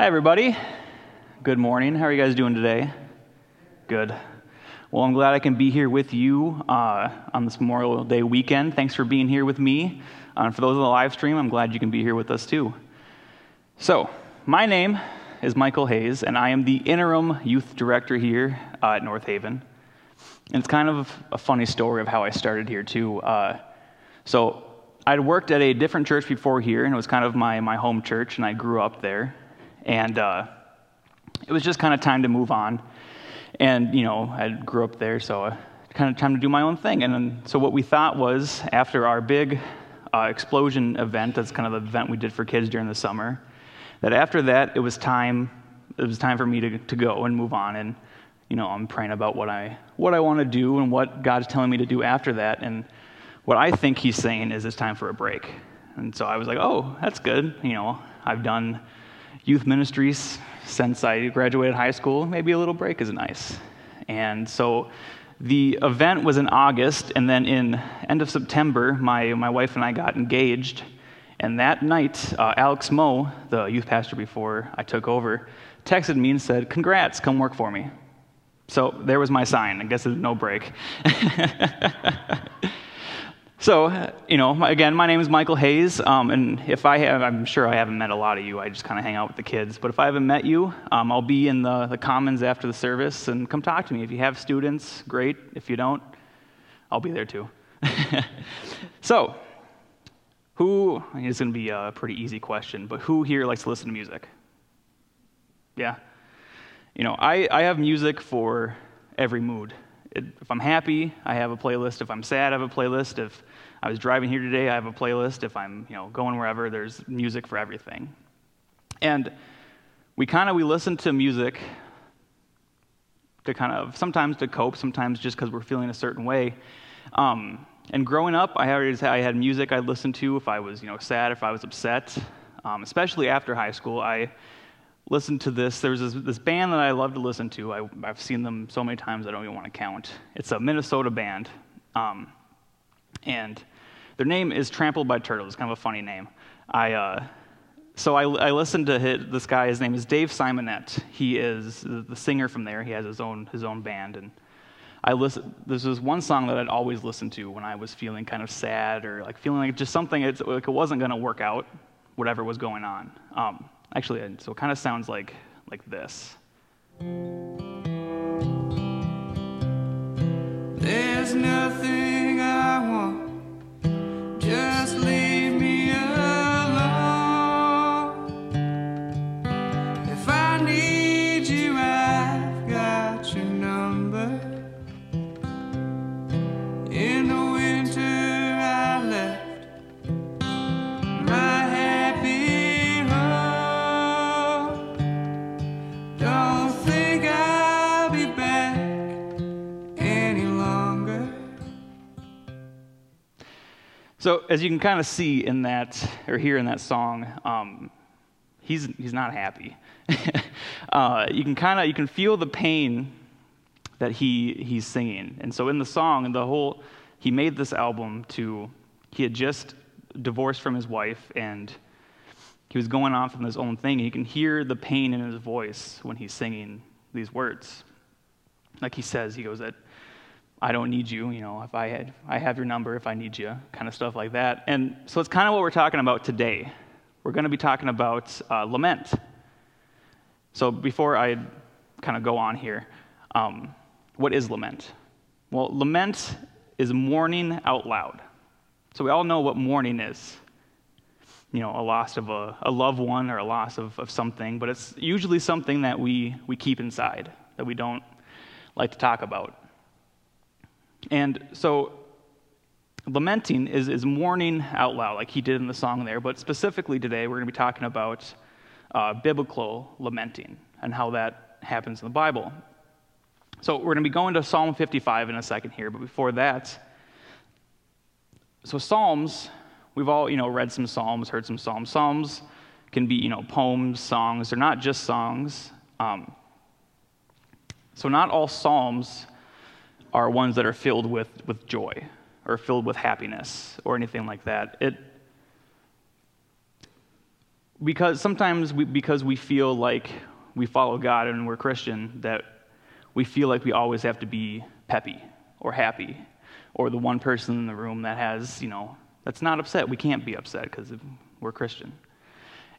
Hi, everybody. Good morning. How are you guys doing today? Good. Well, I'm glad I can be here with you uh, on this Memorial Day weekend. Thanks for being here with me. Uh, for those on the live stream, I'm glad you can be here with us too. So, my name is Michael Hayes, and I am the interim youth director here uh, at North Haven. And it's kind of a funny story of how I started here too. Uh, so, I'd worked at a different church before here, and it was kind of my, my home church, and I grew up there. And uh, it was just kind of time to move on. And, you know, I grew up there, so uh, kind of time to do my own thing. And then, so what we thought was after our big uh, explosion event, that's kind of the event we did for kids during the summer, that after that, it was time, it was time for me to, to go and move on. And, you know, I'm praying about what I, what I want to do and what God's telling me to do after that. And what I think he's saying is it's time for a break. And so I was like, oh, that's good. You know, I've done youth ministries since I graduated high school. Maybe a little break is nice. And so the event was in August, and then in end of September, my, my wife and I got engaged. And that night, uh, Alex Moe, the youth pastor before I took over, texted me and said, Congrats, come work for me. So there was my sign. I guess there's no break. So, you know, again, my name is Michael Hayes, um, and if I have, I'm sure I haven't met a lot of you. I just kind of hang out with the kids. But if I haven't met you, um, I'll be in the, the commons after the service, and come talk to me. If you have students, great. If you don't, I'll be there too. so, who, it's going to be a pretty easy question, but who here likes to listen to music? Yeah? You know, I, I have music for every mood. If I'm happy, I have a playlist. If I'm sad, I have a playlist. If I was driving here today, I have a playlist. If I'm you know, going wherever, there's music for everything. And we kind of we listen to music to kind of sometimes to cope, sometimes just because we're feeling a certain way. Um, and growing up, I had, I had music I'd listen to if I was you know sad, if I was upset. Um, especially after high school, I listened to this. There was this, this band that I love to listen to. I, have seen them so many times I don't even want to count. It's a Minnesota band. Um, and their name is Trampled by Turtles. It's kind of a funny name. I, uh, so I, I, listened to his, this guy. His name is Dave Simonett. He is the singer from there. He has his own, his own band. And I listen, this was one song that I'd always listen to when I was feeling kind of sad or like feeling like just something, like it wasn't going to work out, whatever was going on. Um, Actually, so it kind of sounds like, like this. There's nothing I want, just So, as you can kind of see in that, or hear in that song, um, he's, he's not happy. uh, you can kind of, you can feel the pain that he, he's singing. And so in the song, the whole, he made this album to, he had just divorced from his wife and he was going off on his own thing. And You can hear the pain in his voice when he's singing these words. Like he says, he goes that, I don't need you, you know, if I had, I have your number if I need you, kind of stuff like that. And so it's kind of what we're talking about today. We're going to be talking about uh, lament. So before I kind of go on here, um, what is lament? Well, lament is mourning out loud. So we all know what mourning is. You know, a loss of a, a loved one or a loss of, of something, but it's usually something that we, we keep inside, that we don't like to talk about. And so lamenting is, is mourning out loud, like he did in the song there, but specifically today we're going to be talking about uh, biblical lamenting and how that happens in the Bible. So we're going to be going to Psalm 55 in a second here, but before that, so Psalms, we've all, you know, read some Psalms, heard some Psalms. Psalms can be, you know, poems, songs. They're not just songs. Um, so not all Psalms are ones that are filled with, with joy or filled with happiness or anything like that. It, because sometimes we, because we feel like we follow God and we're Christian, that we feel like we always have to be peppy or happy or the one person in the room that has, you know, that's not upset. We can't be upset because we're Christian.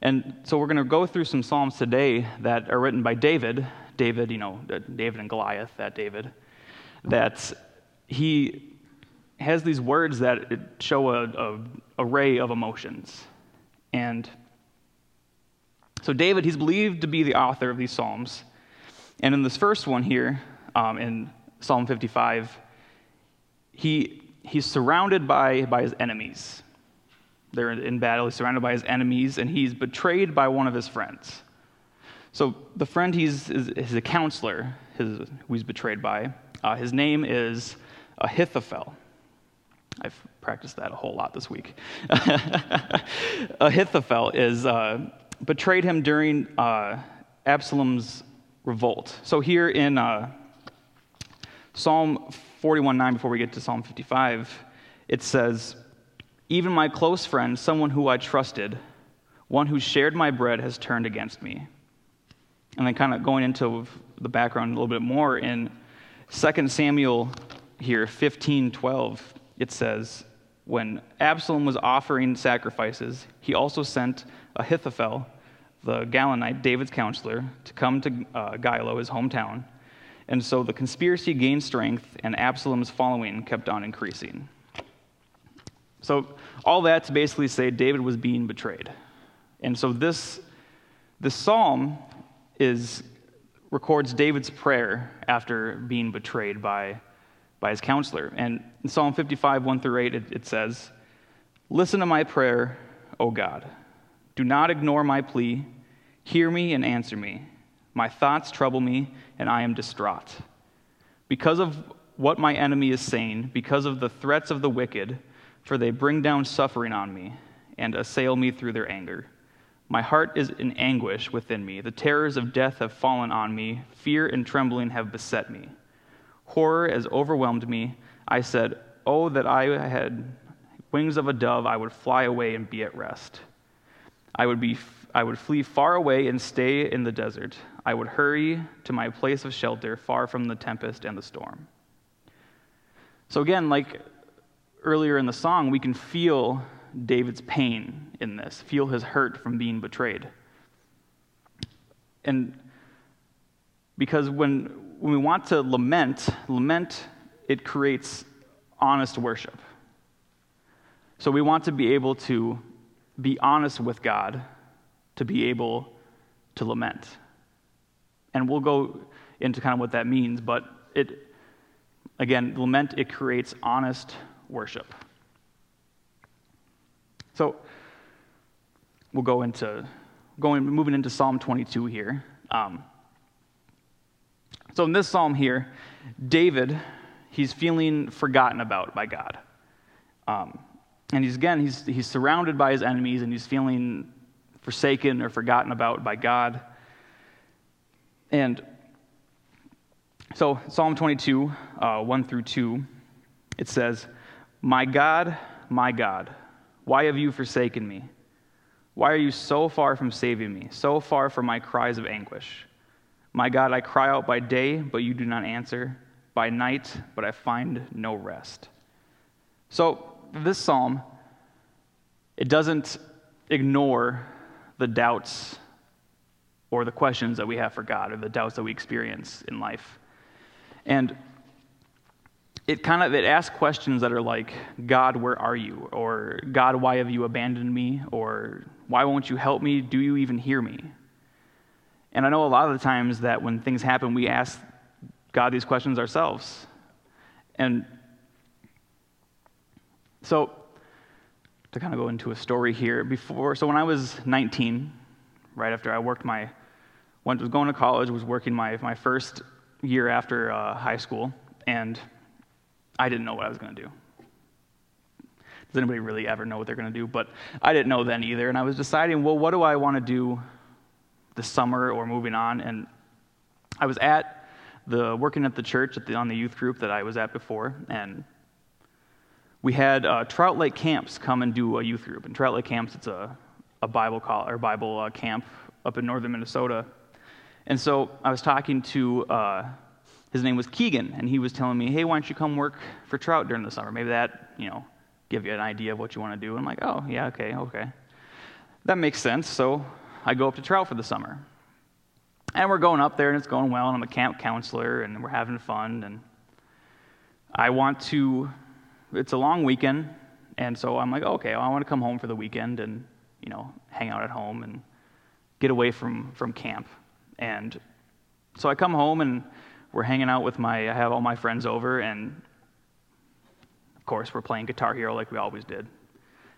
And so we're going to go through some Psalms today that are written by David. David, you know, David and Goliath, that David. That he has these words that show a, array of emotions. And so David, he's believed to be the author of these Psalms. And in this first one here, um, in Psalm 55, he, he's surrounded by, by his enemies. They're in battle, he's surrounded by his enemies, and he's betrayed by one of his friends. So the friend he's is, is a counselor his, who he's betrayed by. Uh, his name is Ahithophel. I've practiced that a whole lot this week. Ahithophel is uh, betrayed him during uh, Absalom's revolt. So here in uh, Psalm 41:9, before we get to Psalm 55, it says, "Even my close friend, someone who I trusted, one who shared my bread, has turned against me." And then, kind of going into the background a little bit more in 2 Samuel here, 15:12, it says, when Absalom was offering sacrifices, he also sent Ahithophel, the Gilonite, David's counselor, to come to uh, Giloh, his hometown. And so the conspiracy gained strength, and Absalom's following kept on increasing. So, all that to basically say David was being betrayed. And so, this, this psalm is, records David's prayer after being betrayed by by his counselor. And in Psalm 55, 1 through 8, it, it says, Listen to my prayer, O God. Do not ignore my plea. Hear me and answer me. My thoughts trouble me, and I am distraught. Because of what my enemy is saying, because of the threats of the wicked, for they bring down suffering on me and assail me through their anger. My heart is in anguish within me. The terrors of death have fallen on me. Fear and trembling have beset me. Horror has overwhelmed me. I said, Oh, that I had wings of a dove, I would fly away and be at rest. I would, be, I would flee far away and stay in the desert. I would hurry to my place of shelter, far from the tempest and the storm. So, again, like earlier in the song, we can feel David's pain in this, feel his hurt from being betrayed. And because when when we want to lament, lament, it creates honest worship. So we want to be able to be honest with God to be able to lament. And we'll go into kind of what that means, but it, again, lament, it creates honest worship. So we'll go into going moving into Psalm 22 here. Um, so in this psalm here, David, he's feeling forgotten about by God. Um, and he's again, he's, he's surrounded by his enemies and he's feeling forsaken or forgotten about by God. And so, Psalm 22, uh, 1 through 2, it says, My God, my God, why have you forsaken me? Why are you so far from saving me, so far from my cries of anguish? My God, I cry out by day, but you do not answer, by night, but I find no rest. So, this psalm, it doesn't ignore the doubts or the questions that we have for God or the doubts that we experience in life. And it kind of it asks questions that are like god where are you? or god why have you abandoned me? or why won't you help me? Do you even hear me? And I know a lot of the times that when things happen, we ask God these questions ourselves. And so, to kind of go into a story here, before, so when I was 19, right after I worked my, went, was going to college, was working my, my first year after uh, high school, and I didn't know what I was going to do. Does anybody really ever know what they're going to do? But I didn't know then either, and I was deciding, well, what do I want to do the summer or moving on. And I was at the working at the church at the, on the youth group that I was at before, and we had uh, Trout Lake Camps come and do a youth group. And Trout Lake Camps, it's a, a Bible call or Bible uh, camp up in northern Minnesota. And so I was talking to, uh, his name was Keegan, and he was telling me, hey, why don't you come work for trout during the summer? Maybe that, you know, give you an idea of what you want to do. I'm like, oh, yeah, okay, okay. That makes sense. So I go up to trout for the summer. And we're going up there, and it's going well, and I'm a camp counselor, and we're having fun. And I want to, it's a long weekend, and so I'm like, okay, well, I want to come home for the weekend and, you know, hang out at home and get away from, from camp. And so I come home, and we're hanging out with my, I have all my friends over, and of course, we're playing Guitar Hero like we always did.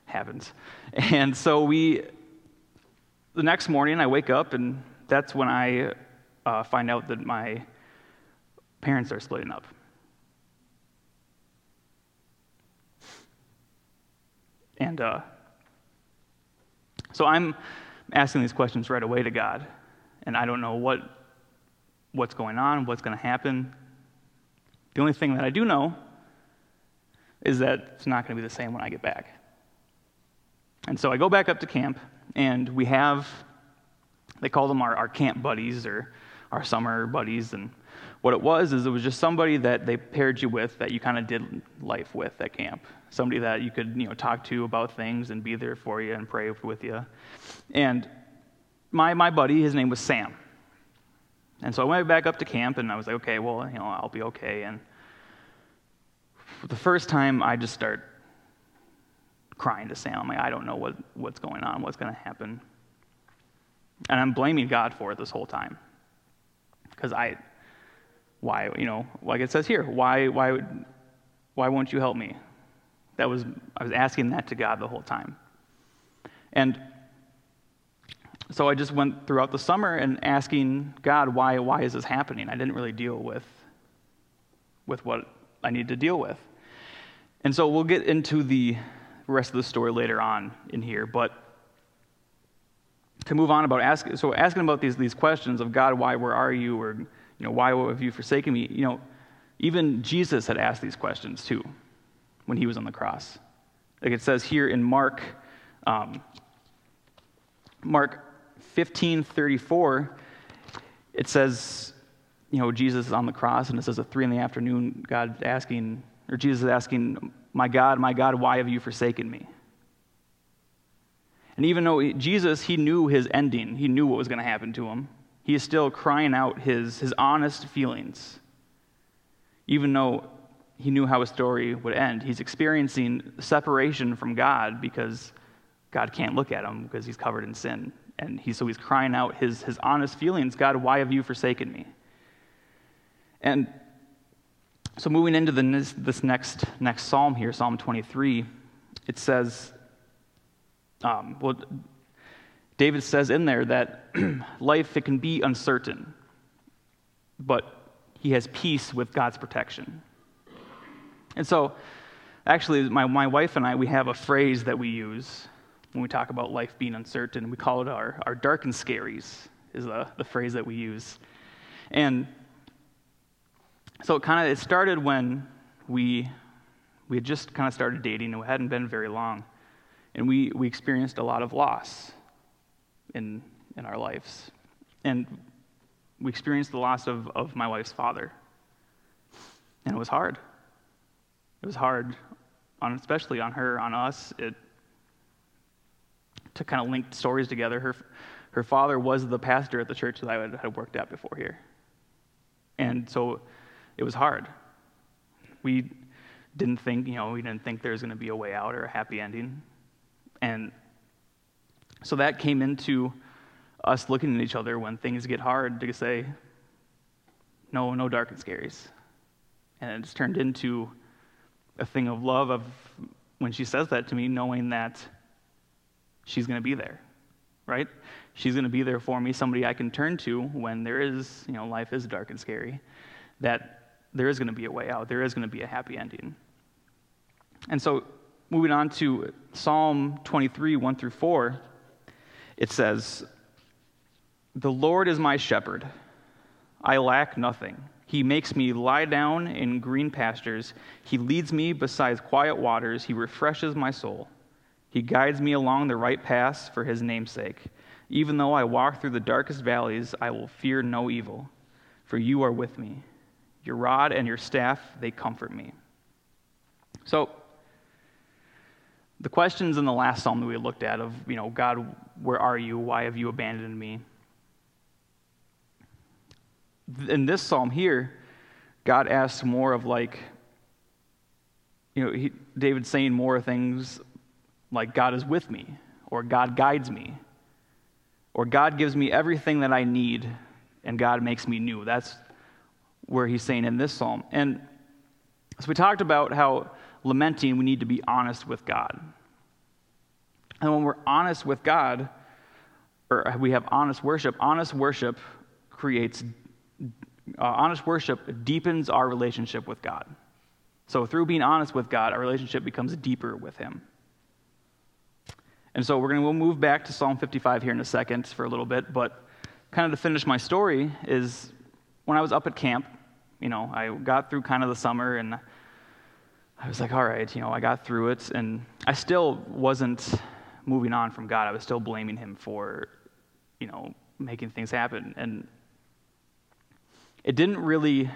Happens. And so we, the next morning, I wake up, and that's when I uh, find out that my parents are splitting up. And uh, so I'm asking these questions right away to God, and I don't know what, what's going on, what's going to happen. The only thing that I do know is that it's not going to be the same when I get back. And so I go back up to camp, and we have they call them our, our camp buddies or our summer buddies. And what it was is it was just somebody that they paired you with that you kind of did life with at camp. Somebody that you could, you know, talk to about things and be there for you and pray with you. And my, my buddy, his name was Sam. And so I went back up to camp and I was like, okay, well, you know, I'll be okay. And the first time I just start crying to Sam. I'm like, I don't know what, what's going on, what's going to happen. And I'm blaming God for it this whole time. Because I, why, you know, like it says here, why, why, why won't you help me? That was, I was asking that to God the whole time. And so I just went throughout the summer and asking God, why, why is this happening? I didn't really deal with, with what I need to deal with. And so we'll get into the rest of the story later on in here, but to move on about asking, so asking about these, these questions of God, why, where are you? Or, you know, why have you forsaken me? You know, even Jesus had asked these questions too when he was on the cross. Like it says here in Mark, um, Mark 15 34, it says, you know, Jesus is on the cross, and it says at three in the afternoon, God asking, or Jesus is asking, My God, my God, why have you forsaken me? And even though Jesus, he knew his ending, he knew what was going to happen to him, he is still crying out his, his honest feelings. Even though he knew how his story would end, he's experiencing separation from God because God can't look at him because he's covered in sin. And he, so he's crying out his, his honest feelings God, why have you forsaken me? And so moving into the, this next, next psalm here, Psalm 23, it says, um, well, David says in there that life it can be uncertain, but he has peace with God's protection. And so, actually, my, my wife and I, we have a phrase that we use when we talk about life being uncertain. We call it our, our dark and scaries, is the, the phrase that we use. And so it kind of it started when we, we had just kind of started dating, and it hadn't been very long. And we, we experienced a lot of loss in, in our lives. And we experienced the loss of, of my wife's father. And it was hard. It was hard, on, especially on her, on us. It, to kind of link stories together. Her, her father was the pastor at the church that I had, worked at before here. And so it was hard. We didn't think, you know, we didn't think there was going to be a way out or a happy ending. And so that came into us looking at each other when things get hard to say, no, no dark and scaries. And it's turned into a thing of love of when she says that to me, knowing that she's going to be there, right? She's going to be there for me, somebody I can turn to when there is, you know, life is dark and scary, that there is going to be a way out, there is going to be a happy ending. And so moving on to Psalm 23, 1 through 4, it says, The Lord is my shepherd. I lack nothing. He makes me lie down in green pastures. He leads me beside quiet waters. He refreshes my soul. He guides me along the right paths for his namesake. Even though I walk through the darkest valleys, I will fear no evil, for you are with me. Your rod and your staff, they comfort me. So, the questions in the last psalm that we looked at of, you know, God, where are you? Why have you abandoned me? In this psalm here, God asks more of like, you know, he, David's saying more things like God is with me, or God guides me, or God gives me everything that I need, and God makes me new. That's where he's saying in this psalm. And so we talked about how lamenting, we need to be honest with God. And when we're honest with God, or we have honest worship, honest worship creates, uh, honest worship deepens our relationship with God. So through being honest with God, our relationship becomes deeper with Him. And so we're going to we'll move back to Psalm 55 here in a second for a little bit, but kind of to finish my story is when I was up at camp, you know, I got through kind of the summer and I was like, all right, you know, I got through it, and I still wasn't moving on from God. I was still blaming Him for, you know, making things happen. And it didn't really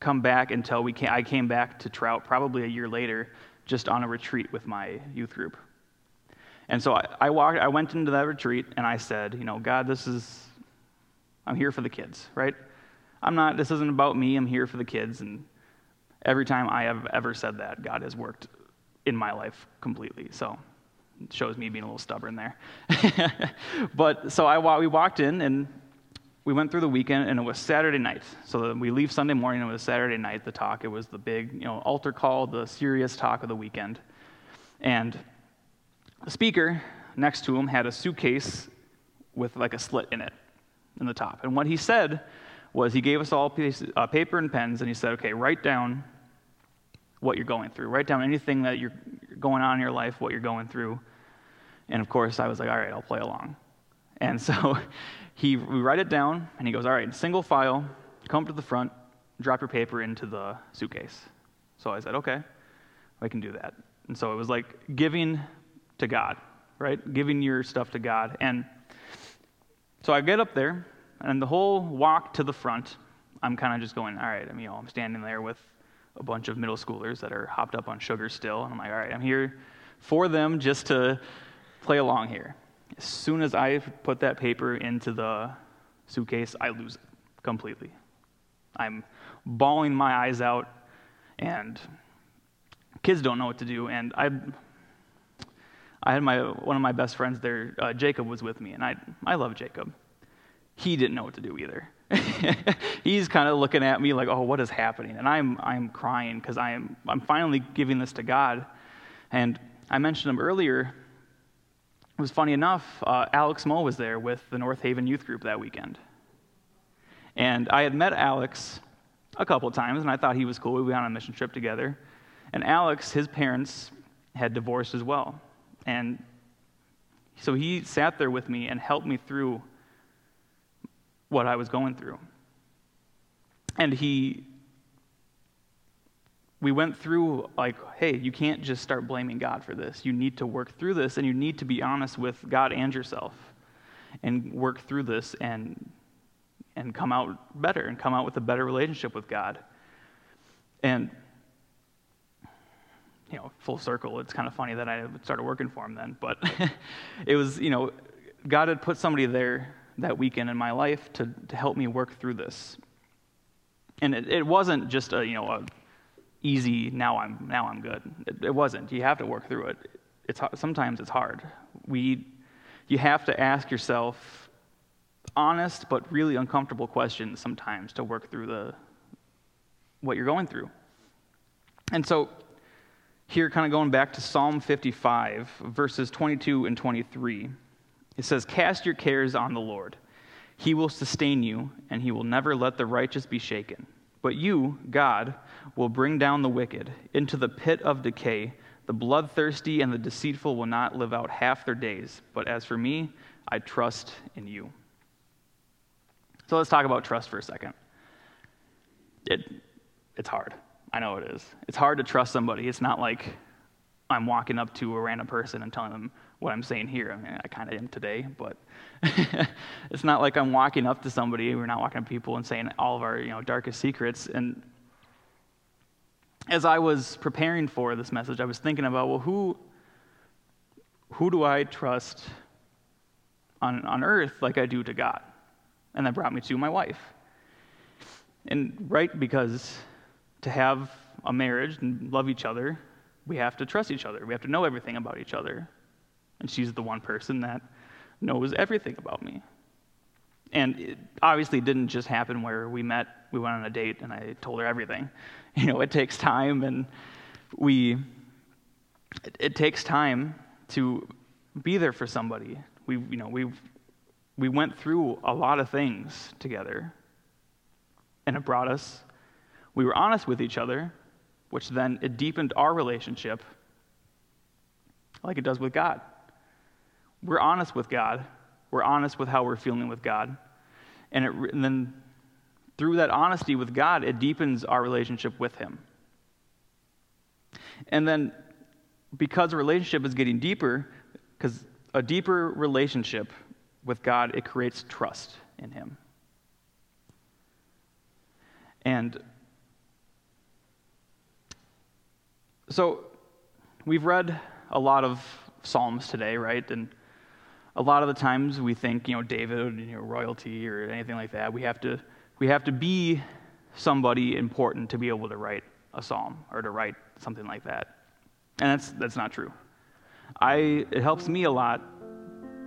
come back until we came, I came back to Trout probably a year later, just on a retreat with my youth group. And so I, I, walked, I went into that retreat and I said, you know, God, this is, I'm here for the kids, right? I'm not, this isn't about me, I'm here for the kids. And every time I have ever said that, God has worked in my life completely. So it shows me being a little stubborn there. but so I, we walked in and we went through the weekend and it was Saturday night. So we leave Sunday morning, it was Saturday night, the talk. It was the big, you know, altar call, the serious talk of the weekend. And the speaker next to him had a suitcase with like a slit in it in the top. And what he said was he gave us all pieces, uh, paper and pens and he said, okay, write down what you're going through. Write down anything that you're going on in your life, what you're going through. And of course, I was like, all right, I'll play along. And so he, we write it down, and he goes, all right, single file, come to the front, drop your paper into the suitcase. So I said, okay, I can do that. And so it was like giving to God, right? Giving your stuff to God. And so I get up there, and the whole walk to the front, I'm kind of just going, all right, I mean, you know, I'm standing there with a bunch of middle schoolers that are hopped up on sugar still. And I'm like, all right, I'm here for them just to play along here. As soon as I put that paper into the suitcase, I lose it completely. I'm bawling my eyes out, and kids don't know what to do. And I, I had my one of my best friends there, uh, Jacob, was with me, and I I love Jacob. He didn't know what to do either. he's kind of looking at me like, oh, what is happening? And I'm, I'm crying because I'm, I'm finally giving this to God. And I mentioned him earlier. It was funny enough, uh, Alex Moe was there with the North Haven Youth Group that weekend. And I had met Alex a couple times, and I thought he was cool. We went on a mission trip together. And Alex, his parents had divorced as well. And so he sat there with me and helped me through what I was going through. And he, we went through, like, hey, you can't just start blaming God for this. You need to work through this, and you need to be honest with God and yourself and work through this and, and come out better and come out with a better relationship with God. And, you know, full circle, it's kind of funny that I started working for him then, but it was, you know, God had put somebody there that weekend in my life to, to help me work through this. And it, it wasn't just a, you know, a easy, now I'm, now I'm good. It, it wasn't. You have to work through it. It's, sometimes it's hard. We, you have to ask yourself honest but really uncomfortable questions sometimes to work through the, what you're going through. And so, here, kind of going back to Psalm 55, verses 22 and 23. It says, Cast your cares on the Lord. He will sustain you, and he will never let the righteous be shaken. But you, God, will bring down the wicked into the pit of decay. The bloodthirsty and the deceitful will not live out half their days. But as for me, I trust in you. So let's talk about trust for a second. It, it's hard. I know it is. It's hard to trust somebody. It's not like I'm walking up to a random person and telling them what I'm saying here. I mean, I kind of am today, but it's not like I'm walking up to somebody. We're not walking up to people and saying all of our you know darkest secrets. And as I was preparing for this message, I was thinking about well, who who do I trust on on earth like I do to God? And that brought me to my wife. And right because to have a marriage and love each other, we have to trust each other. We have to know everything about each other. And she's the one person that knows everything about me. And it obviously didn't just happen where we met, we went on a date, and I told her everything. You know, it takes time, and we, it, it takes time to be there for somebody. We, you know, we we went through a lot of things together, and it brought us. We were honest with each other, which then it deepened our relationship, like it does with God. We're honest with God. We're honest with how we're feeling with God. And, it, and then through that honesty with God, it deepens our relationship with Him. And then because a relationship is getting deeper, because a deeper relationship with God, it creates trust in Him. And so we've read a lot of Psalms today, right? And a lot of the times we think, you know, David, you know, royalty or anything like that. We have to, we have to be somebody important to be able to write a psalm or to write something like that. And that's, that's not true. I, it helps me a lot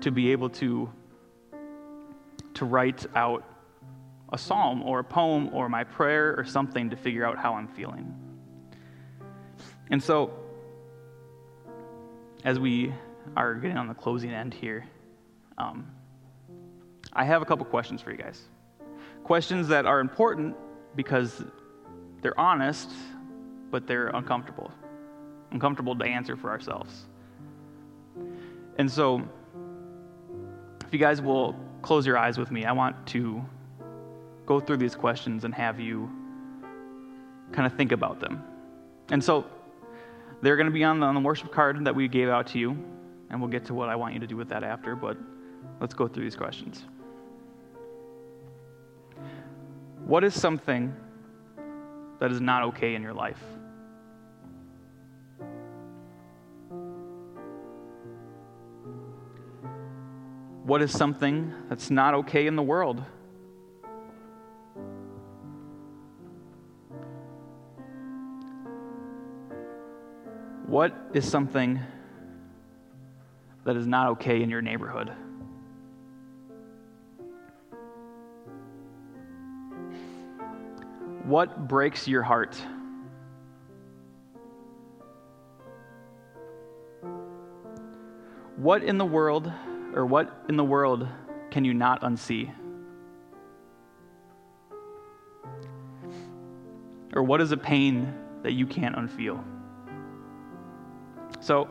to be able to, to write out a psalm or a poem or my prayer or something to figure out how I'm feeling. And so, as we are getting on the closing end here, um, I have a couple questions for you guys. Questions that are important because they're honest, but they're uncomfortable. Uncomfortable to answer for ourselves. And so, if you guys will close your eyes with me, I want to go through these questions and have you kind of think about them. And so, they're going to be on the, on the worship card that we gave out to you, and we'll get to what I want you to do with that after. But Let's go through these questions. What is something that is not okay in your life? What is something that's not okay in the world? What is something that is not okay in your neighborhood? What breaks your heart? What in the world, or what in the world can you not unsee? Or what is a pain that you can't unfeel? So,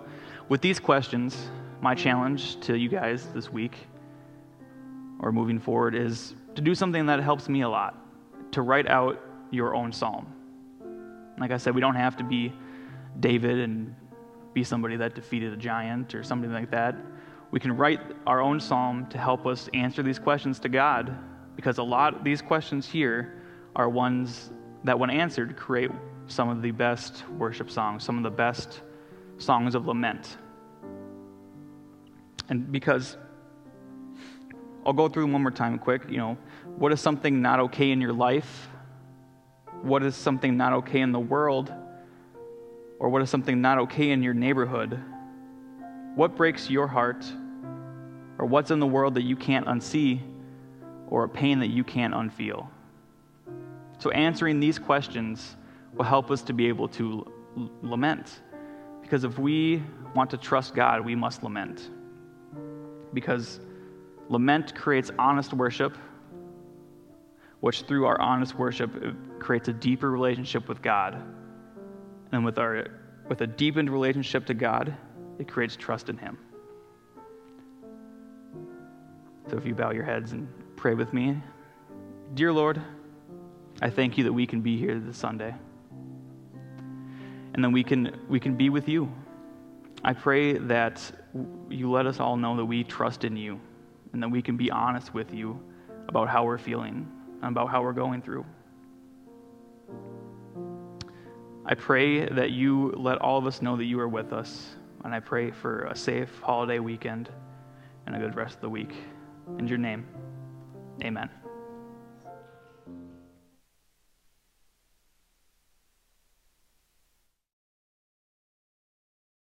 with these questions, my challenge to you guys this week or moving forward is to do something that helps me a lot to write out your own psalm. Like I said, we don't have to be David and be somebody that defeated a giant or something like that. We can write our own psalm to help us answer these questions to God because a lot of these questions here are ones that, when answered, create some of the best worship songs, some of the best songs of lament. And because I'll go through one more time quick, you know, what is something not okay in your life what is something not okay in the world, or what is something not okay in your neighborhood. What breaks your heart, or what's in the world that you can't unsee, or a pain that you can't unfeel. So, answering these questions will help us to be able to l- lament. Because if we want to trust God, we must lament. Because lament creates honest worship, which through our honest worship creates a deeper relationship with God. And with, our, with a deepened relationship to God, it creates trust in Him. So if you bow your heads and pray with me, Dear Lord, I thank you that we can be here this Sunday. And then we can, we can be with you. I pray that you let us all know that we trust in you and that we can be honest with you about how we're feeling and about how we're going through. I pray that you let all of us know that you are with us, and I pray for a safe holiday weekend and a good rest of the week. In your name, amen.